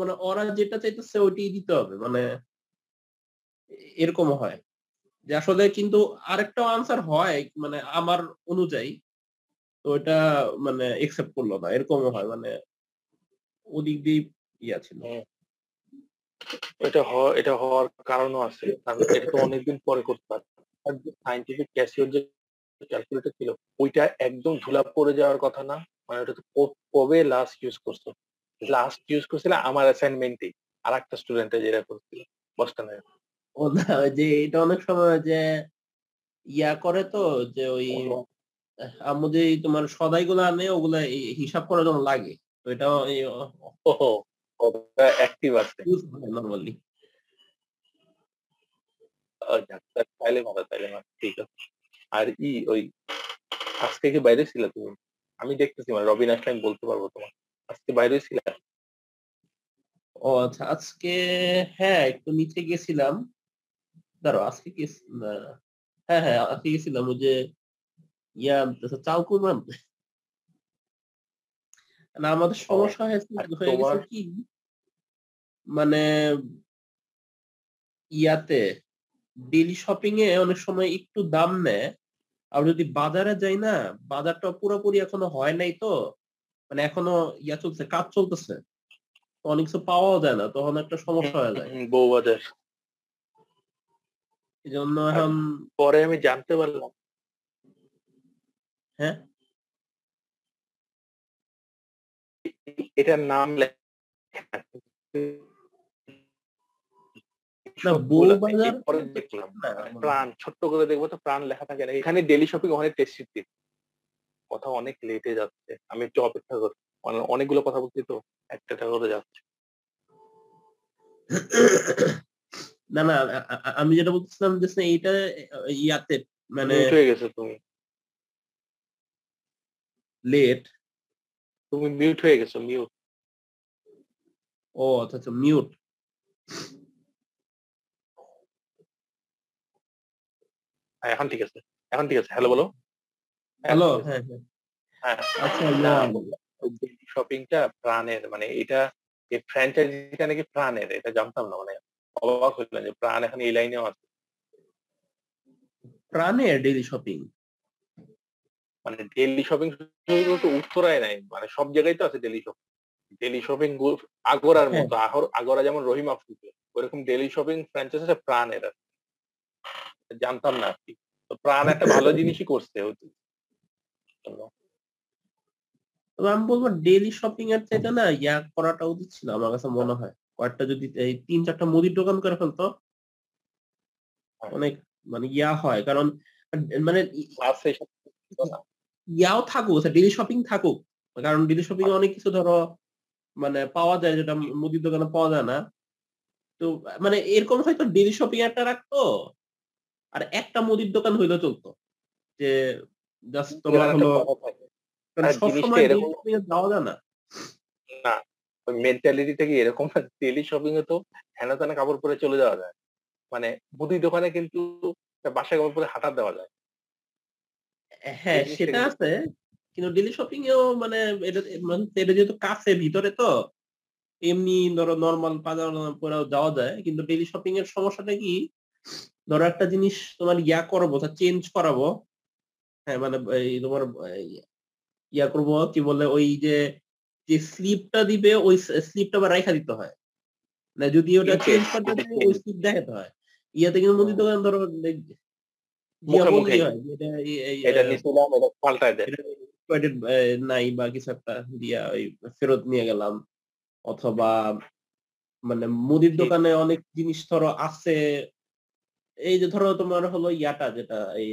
মানে ওরা যেটা চাইতেছে ওইটাই দিতে হবে মানে এরকম হয়। যে আসলে কিন্তু আরেকটা আনসার হয় মানে আমার অনুযায়ী, তো এটা মানে একসেপ্ট করল না, এরকমও হয় মানে ওদিক দিয়ে ইয়া ছিল। এটা হওয়া এটা হওয়ার কারণও আছে, কারণ এটা তো অনেকদিন পরে করতে পারে সাইন্টিফিক ক্যাসিওর যে ক্যালকুলেটর ছিল, ওইটা একদম ধুলা পড়ে যাওয়ার কথা না মানে ওটা তো কবে লাস্ট ইউজ করছ? লাস্ট ইউজ করছিল আমার অ্যাসাইনমেন্টেই আর একটা স্টুডেন্টে যেটা করছিল বস্টনে ও না ওই যে এটা অনেক সময় যে ইয়া করে তো যে ওই আম্মু যে তোমার সদাই গুলো আনে ওগুলা হিসাব করার জন্য লাগে। তো এটা ওহো ওটা অ্যাক্টিভ আছে। নর্মালি তাইলে তাইলে ঠিক আছে। আর ই ওই আজকে কি বাইরে ছিল তুমি? আমি দেখতেছি মানে রবিন আসলে আমি বলতে পারব তোমার আজকে বাইরে ছিল ও আচ্ছা আজকে হ্যাঁ একটু নিচে গেছিলাম। দাঁড়ো আজকে কি না, হ্যাঁ হ্যাঁ আজকে গেছিলাম ওই যে ইয়া চাল কুরমা না আমাদের সমস্যা হয়েছে হয়ে গেছে কি? মানে ইয়াতে ডেলি শপিং এ অনেক সময় একটু দাম নেয়। আর যদি বাজারে যাই না বাজারটা পুরোপুরি এখনও হয় নাই তো। মানে এখনও ইয়া চলছে কাজ চলতেছে। অনেক কিছু পাওয়াও যায় না তখন একটা সমস্যা হয়ে যায়। বউ বাজার এই জন্য এখন পরে আমি জানতে পারলাম। হ্যাঁ? এটার নাম লেখা না, বউ পরে দেখলাম। প্রাণ ছোট্ট করে দেখব তো প্রাণ লেখা থাকে না। এখানে ডেলি শপিং অনেক টেস্টি দিন কথা অনেক লেটে যাচ্ছে। আমি একটু অপেক্ষা করি মানে অনেকগুলো কথা বলছি তো একটা করে যাচ্ছে। না না আমি যেটা বলতেছিলাম যে এইটা ইয়াতে মানে হয়ে গেছে তুমি। লেট তুমি মিউট হয়ে গেছো মিউট ও আচ্ছা আচ্ছা মিউট এখন ঠিক আছে এখন ঠিক আছে। হ্যালো বলো। হ্যালো? হ্যাঁ হ্যাঁ হ্যাঁ। আচ্ছা শপিংটা প্রাণের মানে এটা এই ফ্র্যাঞ্চাইজিটা নাকি প্রাণের এটা জানতাম না মানে অবাক হইলাম যে প্রাণ এখন এই লাইনেও আছে। প্রাণের ডেলি শপিং মানে ডেলি শপিং তো উত্তরায় নাই মানে সব জায়গায় তো আছে ডেলি শপিং ডেলি শপিং আগরার হ্যাঁ। মতো আগর- আগরা যেমন রহিম আফ্রিকে ওরকম ডেলি শপিং ফ্র্যাঞ্চাইজ আছে প্রাণের জানতাম না আর কি। তো প্রাণ একটা ভালো জিনিসই করছে হয়তো। তবে আমি বলব ডেলি শপিং এর চাইতে না ইয়া করাটা উচিত ছিল আমার কাছে মনে হয়। কয়েকটা যদি এই তিন চারটা মুদির দোকান করে ফেলতো অনেক মানে ইয়া হয়। কারণ মানে। ইয়াও থাকুক ডেলি শপিং থাকুক। কারণ ডেলি শপিং এ অনেক কিছু ধরো মানে পাওয়া যায় যেটা মুদির দোকানে পাওয়া যায় না। তো মানে এরকম হয়তো ডেলি শপিং একটা রাখতো আর একটা মুদির দোকান হইল চলতো। যে জাস্ট তোমার হলো সবসময় daily এরকম- shopping এ যাওয়া যায় না। না মেন্টালিটিটা কি এরকম ডেলি শপিং এ তো হেনা তেনা কাপড় পরে চলে যাওয়া যায়। মানে দোকানে কিন্তু বাসায় কাপড় পরে হাঁটা দেওয়া যায়। হ্যাঁ সেটা আছে কিন্তু ডেলি শপিং এও মানে এটা মানে এটা যেহেতু কাছে ভিতরে তো এমনি ধরো নর্মাল পাজামা পরেও যাওয়া যায় কিন্তু ডেলি শপিং এর সমস্যাটা কি ধরো একটা জিনিস তোমার ইয়া করব চেঞ্জ করাবো হ্যাঁ মানে এই তোমার ইয়া করব কি বলে ওই যে যে স্লিপটা দিবে ওই স্লিপটা আবার রাইখা দিতে হয়। না যদি ওটা চেঞ্জ করতে ওই স্লিপ দেখাতে হয়। ইয়াতে কিন্তু মুদি দোকান ধরো নাই বা কিছু একটা দিয়া ওই ফেরত নিয়ে গেলাম। অথবা মানে মুদির দোকানে অনেক জিনিস ধরো আছে। এই যে ধরো তোমার হলো ইয়াটা যেটা এই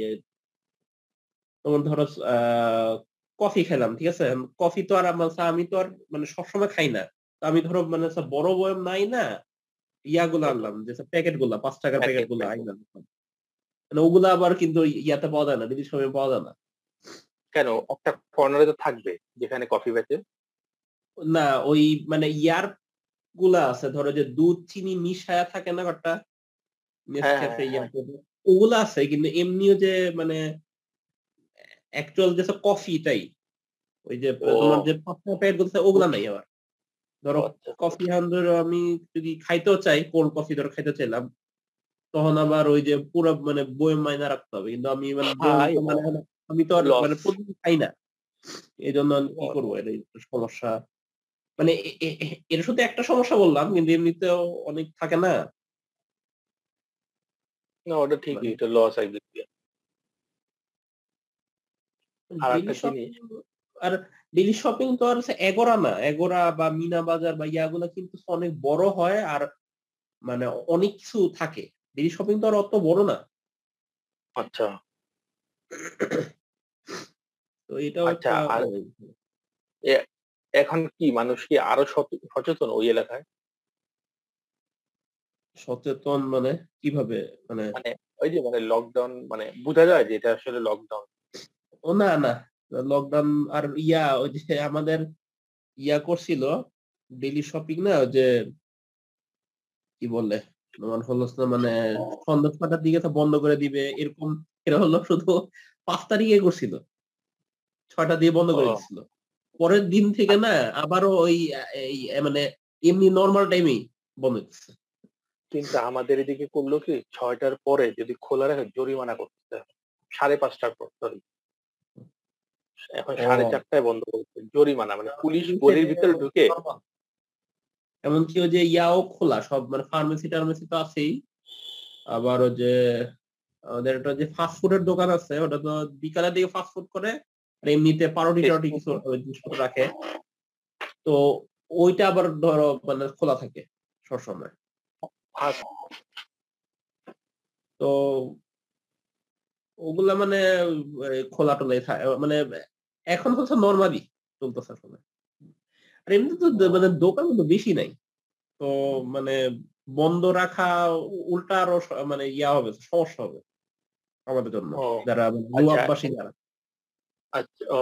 তোমার ধরো আহ কফি খেলাম ঠিক আছে? কফি তো আর আমি তো আর মানে সবসময় খাই না। তো আমি ধরো মানে বড় বয়ম নাই না ইয়াগুলো আনলাম যে প্যাকেটগুলা পাঁচ টাকার প্যাকেটগুলো। আইলাম মানে ওগুলা আবার কিন্তু ইয়াতে পাওয়া যায় না দিদির সময় পাওয়া যায় না। কেন? একটা কর্নারে তো থাকবে যেখানে কফি বেচে। না ওই মানে ইয়ারগুলা আছে ধরো যে দুধ চিনি মিশায়া থাকে না একটা হ্যাঁ, ইয়ার করে। ওগুলা আছে কিন্তু এমনিও যে মানে অ্যাকচুয়াল যে কফিটাই ওই যে। তোমার যে পাঁচটা প্যাকেটগুলো ওগুলা নাই আবার। ধরো। কফি এখন ধরো আমি যদি খাইতেও চাই কোল্ড কফি ধরো খাইতে চাইলাম তখন আবার ওই যে পুরো মানে বইয়ের মাইনা রাখতে হবে। কিন্তু আমি মানে মানে আমি তো মানে প্রতিদিন খাই না। এই জন্য আমি কি করব? এটা সমস্যা। মানে এর শুধু একটা সমস্যা বললাম কিন্তু এমনিতেও অনেক থাকে না। না ওটা ঠিকই মানে- এটা লস দিয়ে আর একটা Daily shopping জিনিস- আর ডেলি শপিং তো আর এগোরা না। এগোরা বা মিনা বাজার বা ইয়াগুলা কিন্তু অনেক বড় হয় আর মানে অনেক কিছু থাকে। ডেলি শপিং তো আর অত বড় না। আচ্ছা। তো এটাও আচ্ছা, আর- এখন কি মানুষ কি আরও সচে- সচেতন ওই এলাকায়? সচেতন মানে কীভাবে? মানে মানে ওই যে মানে লকডাউন মানে বোঝা যায় যে এটা আসলে লকডাউন ও না না। লকডাউন আর ইয়া ওই যে আমাদের ইয়া করছিল ডেলি শপিং না ওই যে কি বলে? তোমার হলো মানে সন্ধ্যা ছটার দিকে তো বন্ধ করে দিবে এরকম এটা হলো শুধু পাঁচ তারিখে করছিল। ছয়টা দিয়ে বন্ধ করে ও। দিছিল। পরের দিন থেকে না আবারও ওই মানে এমনি নর্মাল টাইমেই বন্ধ দিচ্ছে কিন্তু আমাদের এদিকে করল কি ছয়টার পরে যদি খোলা রাখে জরিমানা করতে হবে সাড়ে পাঁচটার পর সরি এখন সাড়ে চারটায় বন্ধ করছে জরিমানা। মানে পুলিশ গলির ভিতরে ঢুকে এমনকি ওই যে ইয়াও খোলা সব মানে ফার্মেসি টার্মেসি তো আছেই। আবার ওই যে আমাদের একটা যে ফাস্ট ফুডের দোকান আছে ওটা তো বিকালের দিকে ফাস্ট ফুড করে আর এমনিতে পারোটি টারোটি কিছু জিনিসপত্র রাখে। তো ওইটা আবার ধরো মানে খোলা থাকে সবসময়। তো ওগুলা মানে খোলা টোলাই থাকে মানে এখন হচ্ছে নর্মালি চলতেছে আসলে। আর এমনি তো মানে দোকান তো বেশি নাই। তো মানে বন্ধ রাখা উল্টা আরও মানে ইয়া হবে সমস্যা হবে আমাদের জন্য। যারা আচ্ছা। যারা। আচ্ছা ও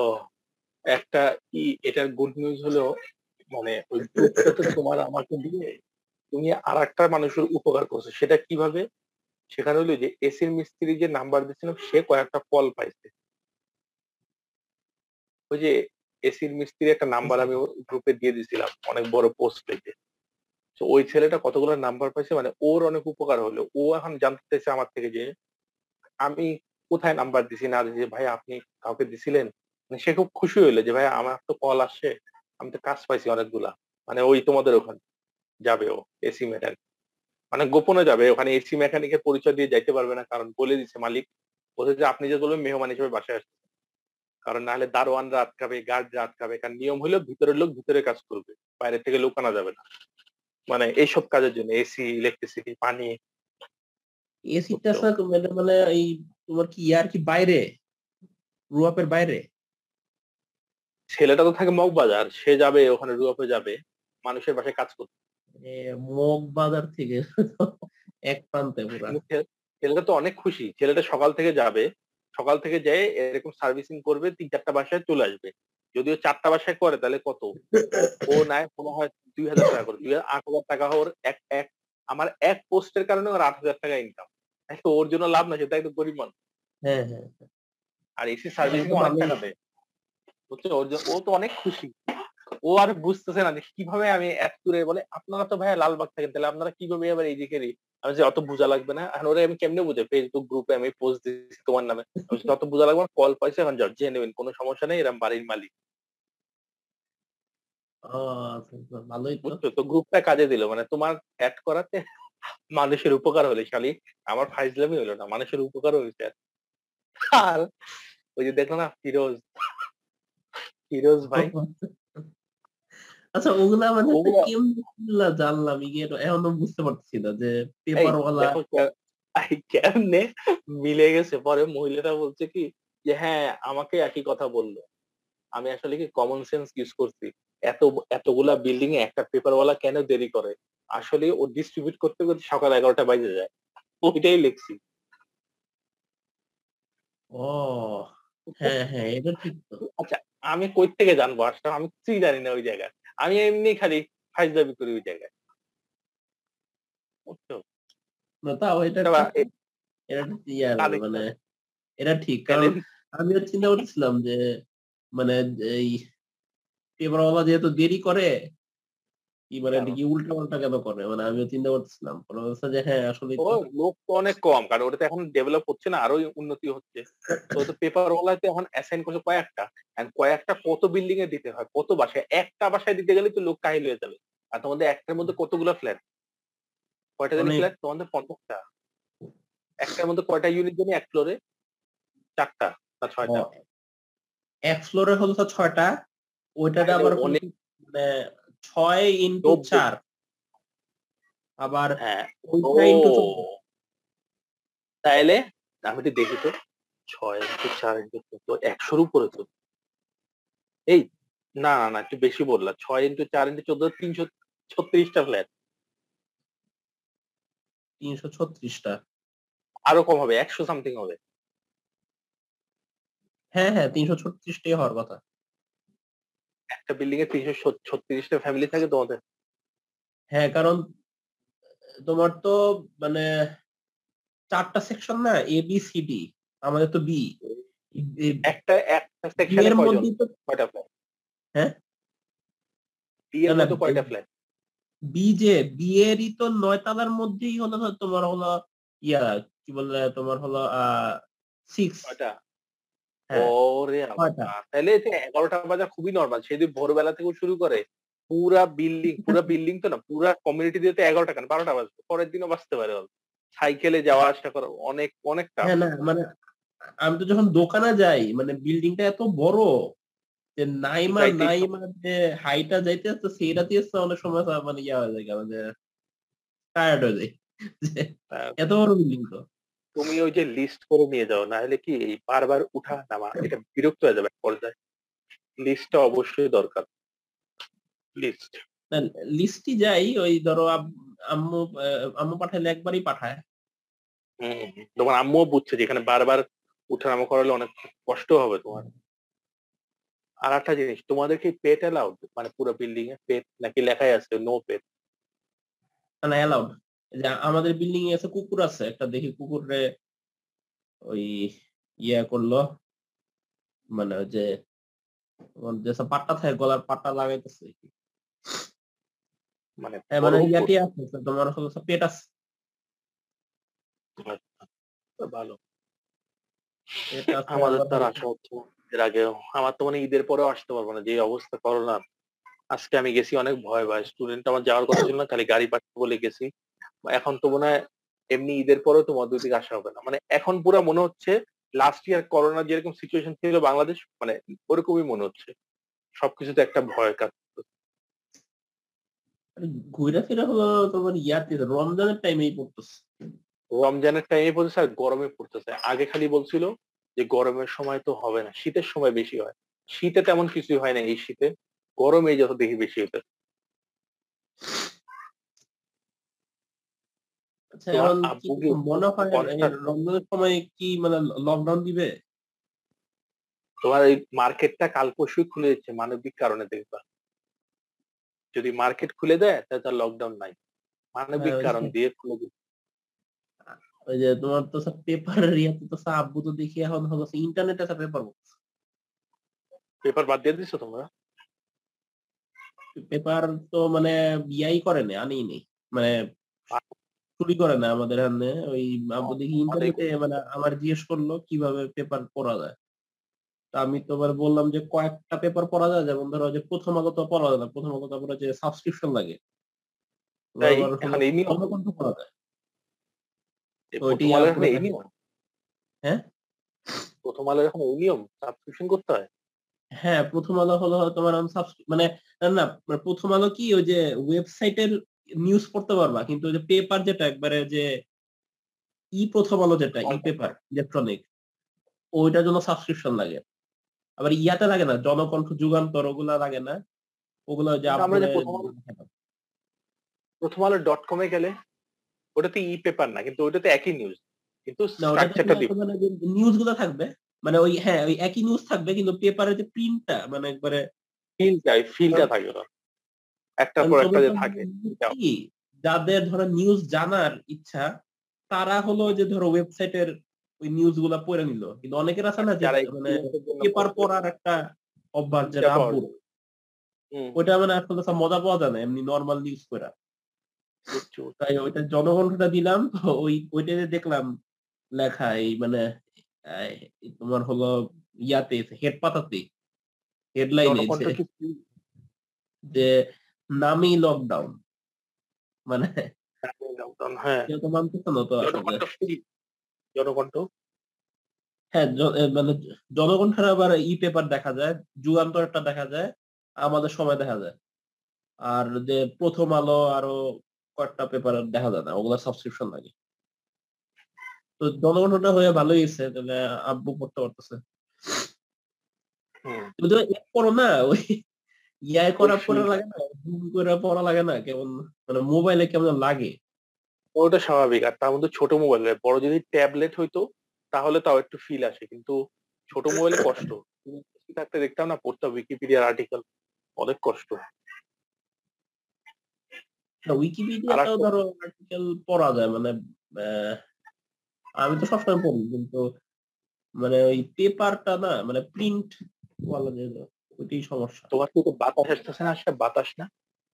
একটা কি এটার গুড নিউজ হলো মানে ওই তোমার আমাকে দিয়ে তুমি আর একটা মানুষের উপকার করছ। সেটা কীভাবে? সেখানে হলো যে এসির মিস্ত্রি যে নাম্বার দিয়েছিলাম সে কয়েকটা কল পাইছে। ওই যে এসির মিস্ত্রি একটা নাম্বার আমি গ্রুপে দিয়ে দিয়েছিলাম, অনেক বড় পোস্ট পেজে তো ওই ছেলেটা কতগুলো নাম্বার পাইছে মানে ওর অনেক উপকার হলো। ও এখন জানতে চাইছে আমার থেকে যে, আমি কোথায় নাম্বার দিছি না দিছি, ভাই আপনি কাউকে দিছিলেন? মানে সে খুব খুশি হইল যে, ভাই, আমার তো কল আসছে, আমি তো কাজ পাইছি অনেকগুলা। মানে ওই তোমাদের ওখানে যাবে ও এসি মেকানিক মানে গোপনে যাবে, ওখানে এসি মেকানিকের পরিচয় দিয়ে যাইতে পারবে না, কারণ বলে দিছে মালিক। বলছে যে, আপনি যে বলবেন, মেহমান হিসেবে বাসায় আসছে কারণ নাহলে দারোয়ানরা আটকাবে গার্ডরা আটকাবে কারণ নিয়ম হলো ভিতরের লোক ভিতরে কাজ করবে বাইরে থেকে লোক আনা যাবে না। মানে এইসব কাজের জন্য এসি ইলেকট্রিসিটি পানি। এসিটা মানে মানে এই তোমার কি ইয়ার কি বাইরে? রুয়াপের বাইরে? ছেলেটা তো থাকে মগবাজার সে যাবে ওখানে রুয়াপে যাবে মানুষের বাসায় কাজ করতে এ, মগ বাজার থেকে এক প্রান্তে পুরা। ছেলেটা তো অনেক খুশি ছেলেটা সকাল থেকে যাবে সকাল থেকে যায় এরকম সার্ভিসিং করবে তিন চারটা বাসায় চলে আসবে। যদিও চারটা বাসায় করে তাহলে কত? ও নেয় মনে হয় দুই হাজার টাকা করে। দুই হাজার আট হাজার টাকা ওর এক এক আমার এক পোস্টের কারণে ওর আট হাজার টাকা ইনকাম ওর জন্য লাভ না সেটা একদম গরিব মানুষ। হ্যাঁ হ্যাঁ আর এসি সার্ভিসিং অনেক টাকা দেয় বুঝছ? ওর জন্য- ও তো অনেক খুশি। ও আর বুঝতেছে না যে কীভাবে আমি এত দূরে বলে আপনারা তো ভাইয়া লালবাগ থাকেন তাহলে আপনারা কীভাবে আবার এই দিকে আমি যে অত বোঝা লাগবে না। এখন ওরা আমি কেমনে বুঝে ফেসবুক গ্রুপে আমি পোস্ট দিচ্ছি তোমার নামে। আমি অত বোঝা লাগবে কল পাইছে এখন যাও জেনে নেবেন কোনো সমস্যা নেই এরকম বাড়ির মালিক। আচ্ছা, আচ্ছা, ভালোই তো। তো গ্রুপটা কাজে দিল মানে তোমার অ্যাড করাতে মানুষের উপকার হলে খালি আমার ফাইজলামি হলো না মানুষের উপকার হয়েছে আর। ওই যে দেখল না ফিরোজ। ফিরোজ ভাই। আচ্ছা ওগুলা মানে কেমন জানলাম ইয়ে এখনও বুঝতে পারছি না যে পেপার ওয়ালা কেমনে মিলে গেছে? পরে মহিলাটা বলছে কি যে হ্যাঁ আমাকে একই কথা বলল। আমি আসলে কি কমন সেন্স ইউজ করছি? এত এতগুলা বিল্ডিং এ একটা পেপারওয়ালা কেন দেরি করে? আসলে ও ডিস্ট্রিবিউট করতে করতে সকাল এগারোটা বাজে যায়। ওইটাই লিখছি। ও হ্যাঁ হ্যাঁ এটা ঠিক তো। আমি কই থেকে জানব? আসলে আমি কিছুই জানি না ওই জায়গায়। আমি এমনি খালি ফাইজলামি করি ওই জায়গায় বুঝছ? না তাও এটা মানে এটা ঠিক কারণ আমিও চিন্তা করতেছিলাম যে মানে এই পেপারওয়ালা যেহেতু দেরি করে কি মানে এটা কি উল্টা-পাল্টা কেন করে? মানে আমিও চিন্তা করতেছিলাম। পরে হচ্ছে যে হ্যাঁ, আসলেই ও তো। লোক তো অনেক কম। কারণ ওটা তো এখন ডেভেলপ হচ্ছে না, আরোই উন্নতি হচ্ছে। তো পেপার ওয়ালাতে এখন অ্যাসাইন করছে কয়েকটা। অ্যান্ড কয়েকটা কত বিল্ডিং এ দিতে হয়, কত বাসায়? একটা বাসায় দিতে গেলেই তো লোক কাহিল হয়ে যাবে। আর তোমাদের একটার মধ্যে কতগুলা ফ্ল্যাট? কয়টা জানি ফ্ল্যাট? তোমাদের ৫০ টা। একটার মধ্যে কয়টা ইউনিট জানি ১ ফ্লোরে? ৪ টা না ৬ এক ফ্লোরে হলো তো ৬ ওইটাতে আবার অনেক মানে ৬ ইনটু ৯০ ৪ আবার হ্যাঁ। ও! ওইটা ইনটু ১৪ তাইলে আমি একটু দেখি তো। ৬ ইনটু ৪ ইনটু ১৪ ১০০ র উপরে তো। এই না, না, না একটু বেশি বললা। ৬ ইনটু ৪ ইনটু ১৪ ৩৩৬ টা ফ্ল্যাট। ৩৩৬ টা। আরও কম হবে। ১০০ সামথিং হবে। হ্যাঁ, হ্যাঁ ৩৩৬ টাই হওয়ার কথা। একটা বিল্ডিং এ ৩৩৬ ৩৬ টা ফ্যামিলি থাকে তোমাদের? হ্যাঁ, কারণ তোমার তো মানে চারটা সেকশন না? এ B, C, D আমাদের তো বি একটা একটা B সেকশনে এর কয়জন? তো কয়টা ফ্ল্যাট? হ্যাঁ? B এর মধ্যে কয়টা ফ্ল্যাট? B যে B এরই তো ৯ তলার মধ্যেই হলো তোমার হলো ইয়া কি বলে তোমার হলো আ 6 কয়টা? হ্যাঁ। ওরে ৬ টা। আল্লাহ! তাইলে তো ১১ টা বাজা খুবই নরমাল। সে যদি ভোরবেলা থেকে শুরু করে, পুরা বিল্ডিং, পুরা বিল্ডিং তো না, পুরা কমিউনিটি দিয়ে তো ১১ টা কেন ১২ বাজবে। পরের দিনও বাজতে পারে ওর। সাইকেলে যাওয়া আসা করা অনেক, অনেক। হ্যাঁ, মানে আমি তো যখন দোকানে যাই মানে বিল্ডিংটা এত বড় যে নাইমা নাইমা যে হাইটা যাইতেছে সেইটাতেই হচ্ছে অনেক সময় মানে ইয়া হয়ে যায় মানে টায়ার্ড হয়ে যাই। হ্যাঁ। এত বড় বিল্ডিং তো। তুমি ওই যে লিস্ট করে নিয়ে যাও। না হলে কি এই বারবার উঠা নামা এটা বিরক্ত হয়ে যাবে পর্যায়ে। লিস্টটা অবশ্যই দরকার। লিস্ট। লিস্টই যাই ওই ধরো আম আম্মু আম্মু পাঠাইলে একবারই পাঠায়। তোমার আম্মুও বুঝছে যে এখানে বারবার উঠানামা করালে অনেক কষ্ট হবে তোমার। আর একটা জিনিস, তোমাদের কি পেট অ্যালাউড? মানে পুরো বিল্ডিং এ পেট নাকি লেখাই আছে নো পেট? না, না অ্যালাউড। যে আমাদের বিল্ডিং এ আছে কুকুর আছে। একটা দেখি কুকুরে ওই ইয়া করল। মানে যে যেসব পাট্টা থাকে গলার পাট্টা লাগাইতেছে। মানে হ্যাঁ, মানে ইয়াটি আছে তোমার হলো পেট আছে। আচ্ছা, ভালো। আমাদের তো আসা হচ্ছে এর আগেও। আমার তো মানে ঈদের পরেও আসতে পারব না। যে অবস্থা করোনা আজকে আমি গেছি অনেক ভয়, ভয়। স্টুডেন্ট আমার যাওয়ার কথা ছিল না। খালি গাড়ি পাঠাবো বলে গেছি। এখন তো মনে হয় এমনি ঈদের পরেও তোমার দুই দিকে আসা হবে না। মানে এখন পুরো মনে হচ্ছে লাস্ট ইয়ার করোনা যেরকম সিচুয়েশন ছিল বাংলাদেশ মানে ওরকমই মনে হচ্ছে। সবকিছুতে একটা ভয় কাজ। ঘুইরা ফিরা হলো তোমার ইয়াতে রমজানের টাইমেই পড়তেছে। রমজানের টাইমে পড়তেছে আর গরমে পড়তেছে। আগে খালি বলছিল যে গরমের সময় তো হবে না। শীতের সময় বেশি হয়। শীতে তেমন কিছুই হয় না এই শীতে। গরমে যত দেখি বেশি হইতেছে। আচ্ছা এখন আব্বু মনে হয় রমজানের সময় কি মানে লকডাউন দিবে? তোমার এই মার্কেটটা কাল পরশুই খুলে দিচ্ছে মানবিক কারণে দেখবা। যদি মার্কেট খুলে দেয় তাহলে লকডাউন নাই। মানবিক হ্যাঁ, ওই কারণ যে দিয়ে খুলে দিচ্ছে। ওই যে তোমার তো সব পেপারের ইয়াতে তো আব্বু তো দেখি এখন হলো ইন্টারনেটে আছে পেপার পেপার বাদ দিয়ে দিছো তোমরা? পেপার তো মানে ইয়াই করে নাই, আনেই নাই। মানে চুরি করে না আমাদের এখানে। ওই আব্বু দেখি ইন্টারনেটে মানে আমার জিজ্ঞেস করল কীভাবে পেপার পড়া যায়। তা আমি তো এবার বললাম যে কয়েকটা পেপার পড়া যায় যেমন ধরো যে 'প্রথম আলো' তো পড়া যায় না। 'প্রথম আলো' তারপরে যে সাবস্ক্রিপশন লাগে। পড়া যায়। পড়ে। হ্যাঁ? 'প্রথম আলোর' এখন এই নিয়ম? সাবস্ক্রিপশন করতে হয়? হ্যাঁ, 'প্রথম আলো' হলো তোমার এখন সাবস্ক্রি মানে না 'প্রথম আলো' কি ওই যে ওয়েবসাইটের নিউজ পড়তে পারবা। কিন্তু যে পেপার যেটা একবারে যে ই-প্রথম আলো যেটা ই-পেপার ইলেকট্রনিক ওইটার জন্য সাবস্ক্রিপশন লাগে। আবার ইয়াতে লাগে না। জনকণ্ঠ, যুগান্তর ওগুলা লাগে না। ওগুলা যে 'প্রথম আলো' ডট কম' এ গেলে ওটাতে ই-পেপার না। কিন্তু ওইটা তো একই নিউজ। কিন্তু ডিফারেন্ট। মানে নিউজগুলা থাকবে। মানে ওই হ্যাঁ, ওই একই নিউজ থাকবে কিন্তু পেপারের যে প্রিন্টটা মানে একবারে ফিলটা ফিলটা থাকবে না। একটার পর একটা যে থাকে। যাদের ধরো নিউজ জানার ইচ্ছা তারা হলো যে ধরো ওয়েবসাইটের ওই নিউজগুলা পড়ে নিল। কিন্তু অনেকের আছে না যারা মানে পেপার পড়ার একটা অভ্যাস যেটা। ওইটা মানে আসলে মজা পাওয়া যায় না এমনি নরমাল নিউজ বুঝছি। তাই ওইটা জনকণ্ঠটা দিলাম ওই ওইটাতে দেখলাম লেখা এই মানে তোমার হলো ইয়াতে হেড পাতাতে হেডলাইনে যে নামই লকডাউন। মানে লকডাউন হ্যাঁ। তো। জনকণ্ঠ হ্যাঁ, মানে জনকণ্ঠের আবার ই-পেপার দেখা যায়, যুগান্তরটা দেখা যায়, আমাদের সময় দেখা যায়। আর যে প্রথম আলো আরও কয়েকটা পেপার দেখা যায় না। ওগুলা সাবস্ক্রিপশন লাগে। তো জনগণটা হয়ে ভালোই হইছে। তাহলে আব্বু পড়তে পারতেছে। এড করো না ওই ইয়ায় করা পড়া লাগে না? জুম কইরা পড়া লাগে না? কেমন মানে মোবাইলে কেমন লাগে? ওটা স্বাভাবিক। আর তার মধ্যে ছোট মোবাইল। বড় যদি ট্যাবলেট হইতো তাহলে তাও একটু ফিল আসে। কিন্তু ছোট মোবাইলে কষ্ট। থাকতে দেখতাম না পড়তাম উইকিপিডিয়ার আর্টিকেল। অনেক কষ্ট। উইকিপিডিয়াটাও ধরো আর্টিকেল পড়া যায় মানে আমি তো সবসময় পড়ি কিন্তু মানে ওই পেপারটা না মানে প্রিন্ট ওয়ালা যেগুলো ওইটাই সমস্যা। তোমার কি বাতাস আসতেছে না আসলে বাতাস না?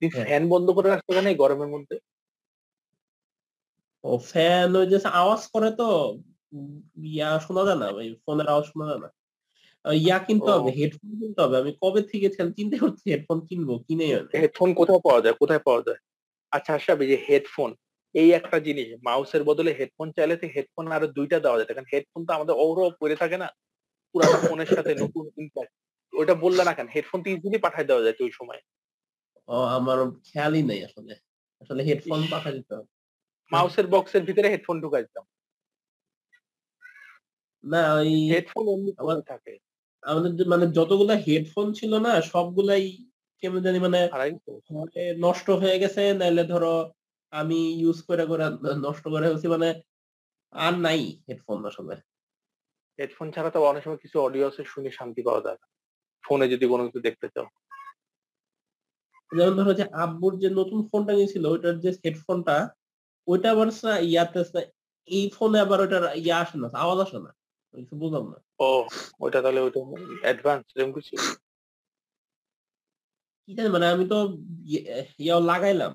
তুমি হ্যাঁ। ফ্যান বন্ধ করে রাখছো কেন এই গরমের মধ্যে? ও ফ্যান ওই যে আওয়াজ করে তো ইয়া শোনা যায় না। ওই ফোনের আওয়াজ শোনা যায় না। ইয়া কিনতে হবে, হেডফোন কিনতে হবে। আমি কবে থেকে চিন্তা করতেছি হেডফোন কিনবো, কিনে হেডফোন কোথায় পাওয়া যায়? কোথায় পাওয়া যায়? আচ্ছা আশরাফ এই যে হেডফোন এই একটা জিনিস মাউসের বদলে হেডফোন চাইলে তো হেডফোন আরও দুইটা দেওয়া যেত। কারণ হেডফোন তো আমাদের অহরহ পরে থাকে না? পুরানো ফোনের সাথে নতুন ইম্প্যাক্ট। ওইটা বললে না কেন? হেডফোন তো ইজিলি পাঠায় দেওয়া যায় ওই সময়। ও আমার খেয়ালই নাই আসলে। আসলে হেডফোন! পাঠায় দিতে হবে। মাউসের বক্সের ভিতরে হেডফোন ঢুকাই দিতাম। না ওই হেডফোন এমনি আমার থাকে। আমাদের মানে যতগুলা হেডফোন ছিল না সবগুলাই কেমন জানি মানে নষ্ট হয়ে গেছে নাইলে ধরো আমি ইউজ করে, করে নষ্ট করে ফেলছি মানে আর নাই হেডফোন আসলে। হেডফোন ছাড়া তো অনেক সময় কিছু অডিও আছে শুনে শান্তি পাওয়া যায় না। ফোনে যদি কোনো কিছু দেখতে চাও। যেমন ধরো যে আব্বুর যে নতুন ফোনটা নিয়েছিল ওইটার যে হেডফোনটা ওইটা আবার না ইয়াতে না এই ফোনে আবার ওইটার ইয়া আসে না, আওয়াজ আসে না। কিছু বুঝলাম না। ও ওইটা তাহলে ওইটা অ্যাডভান্স এরকম কিছু? কি জানি মানে আমি তো ইয়ে ইয়াও লাগাইলাম।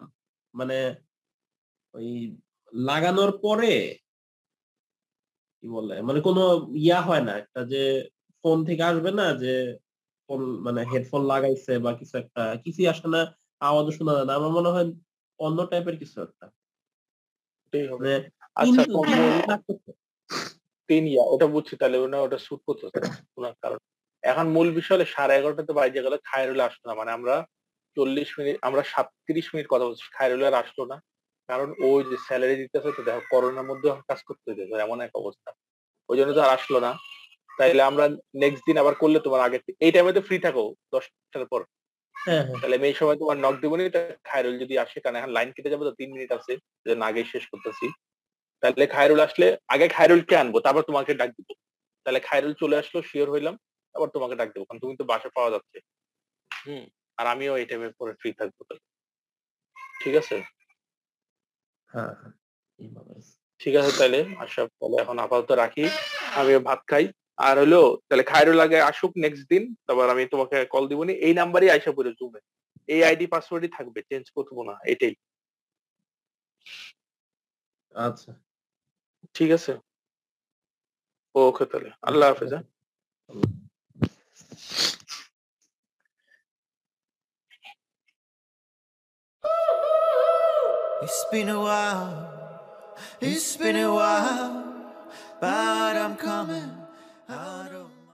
মানে ওই লাগানোর পরে কি বলে? মানে কোনো ইয়া হয় না। একটা যে ফোন থেকে আসবে না যে ফোন মানে হেডফোন লাগাইছে বা কিছু একটা কিছুই আসে না, আওয়াজও শোনা যায় না। আমার মনে হয় অন্য টাইপের কিছু একটা। আচ্ছা কিন্তু তোমার লাগতেছে। তিন ইয়া ওটা বুঝছি তাহলে ওটা শুট করতেছে না কোন কারণ। এখন মূল বিষয় হলো 11:30 তে বাইজে গেল খায়রুল আসলো না। মানে আমরা ৪০ মিনিট আমরা ৩৭ মিনিট কথা বলছি। খায়রুল আর আসলো না। কারণ ও যে স্যালারি দিতেছে তো দেখো করোনার মধ্যেও কাজ করতে হইতেছে এমন এক অবস্থা। ওই জন্য তো আর আসলো না। তাইলে আমরা নেক্সট দিন আবার করলে তোমার আগে এই টাইমে তো ফ্রি থাকো ১০ টার পর। হ্যাঁ, হ্যাঁ। তাহলে আমি এই সময় তোমার নক দিবনি তা খায়রুল যদি আসে কারণ এখন লাইন কেটে যাবে তো ৩ মিনিট আছে। এজন্য আগেই শেষ করতেছি। তাহলে খায়রুল আসলে আগে খায়রুলকে আনব তারপর তোমাকে ডাক দিব। তাহলে খায়রুল চলে আসলো সিওর হইলাম। আবার তোমাকে ডাক দেব। কারণ তুমি তো বাসা পাওয়া যাচ্ছে। হুম। আর আমিও এই টাইমের পরে ফ্রি থাকব তাহলে। ঠিক আছে? হ্যাঁ, হ্যাঁ। ঠিক আছে তাইলে আশরাফ তাহলে এখন আপাতত রাখি। আমিও ভাত খাই। আর হলো তাহলে খায়রুল আগে আসুক নেক্সট দিন। তারপর আমি তোমাকে কল দিবনি। এই নাম্বারই আইসা পড়ো জুমে। এই আইডি পাসওয়ার্ডই থাকবে। চেঞ্জ করব না। এটাই। আচ্ছা। ঠিক আছে? ওকে তাহলে। আল্লাহ হাফেজ হ্যাঁ? It's been a while, it's been a while, but I'm coming out of